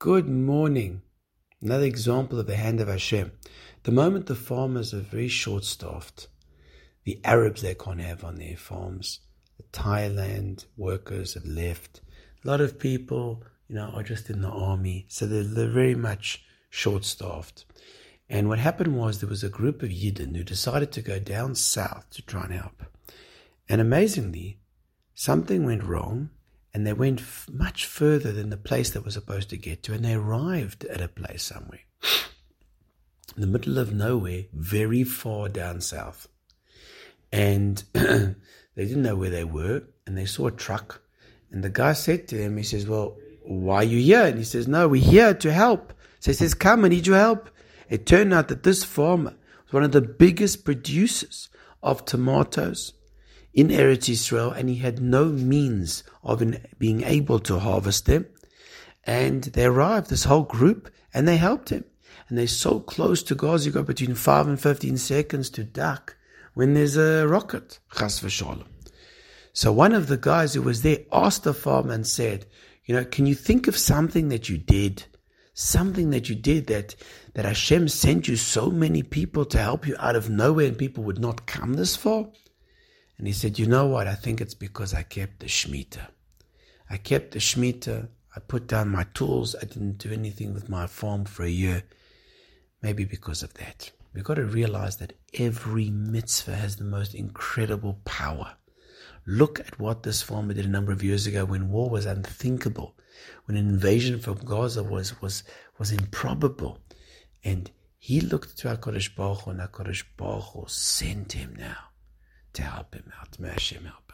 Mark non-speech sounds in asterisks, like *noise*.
Good morning. Another example of the hand of Hashem. The moment the farmers are very short staffed, the Arabs they can't have on their farms, the Thailand workers have left. A lot of people, you know, are just in the army, so they're, they're very much short staffed. And what happened was there was a group of Yidden who decided to go down south to try and help. And amazingly, something went wrong and they went f- much further than the place they were supposed to get to, and they arrived at a place somewhere in the middle of nowhere, very far down south. And *clears throat* they didn't know where they were, and they saw a truck. And the guy said to them, he says, Well, why are you here? And he says, No, we're here to help. So he says, Come, I need your help. It turned out that this farmer was one of the biggest producers of tomatoes in Eretz Israel, and he had no means of being able to harvest them. And they arrived, this whole group, and they helped him. And they're so close to Gaza, you got between 5 and 15 seconds to duck when there's a rocket. Chas v'shalom. So one of the guys who was there asked the farmer and said, you know, can you think of something that you did? Something that you did that, that Hashem sent you so many people to help you out of nowhere and people would not come this far? And he said, You know what? I think it's because I kept the Shemitah. I kept the Shemitah. I put down my tools. I didn't do anything with my farm for a year. Maybe because of that. We've got to realize that every mitzvah has the most incredible power. Look at what this farmer did a number of years ago when war was unthinkable, when an invasion from Gaza was, was, was improbable. And he looked to HaKadosh Baruch Hu and HaKadosh Baruch Hu sent him now to help him out. May Hashem help.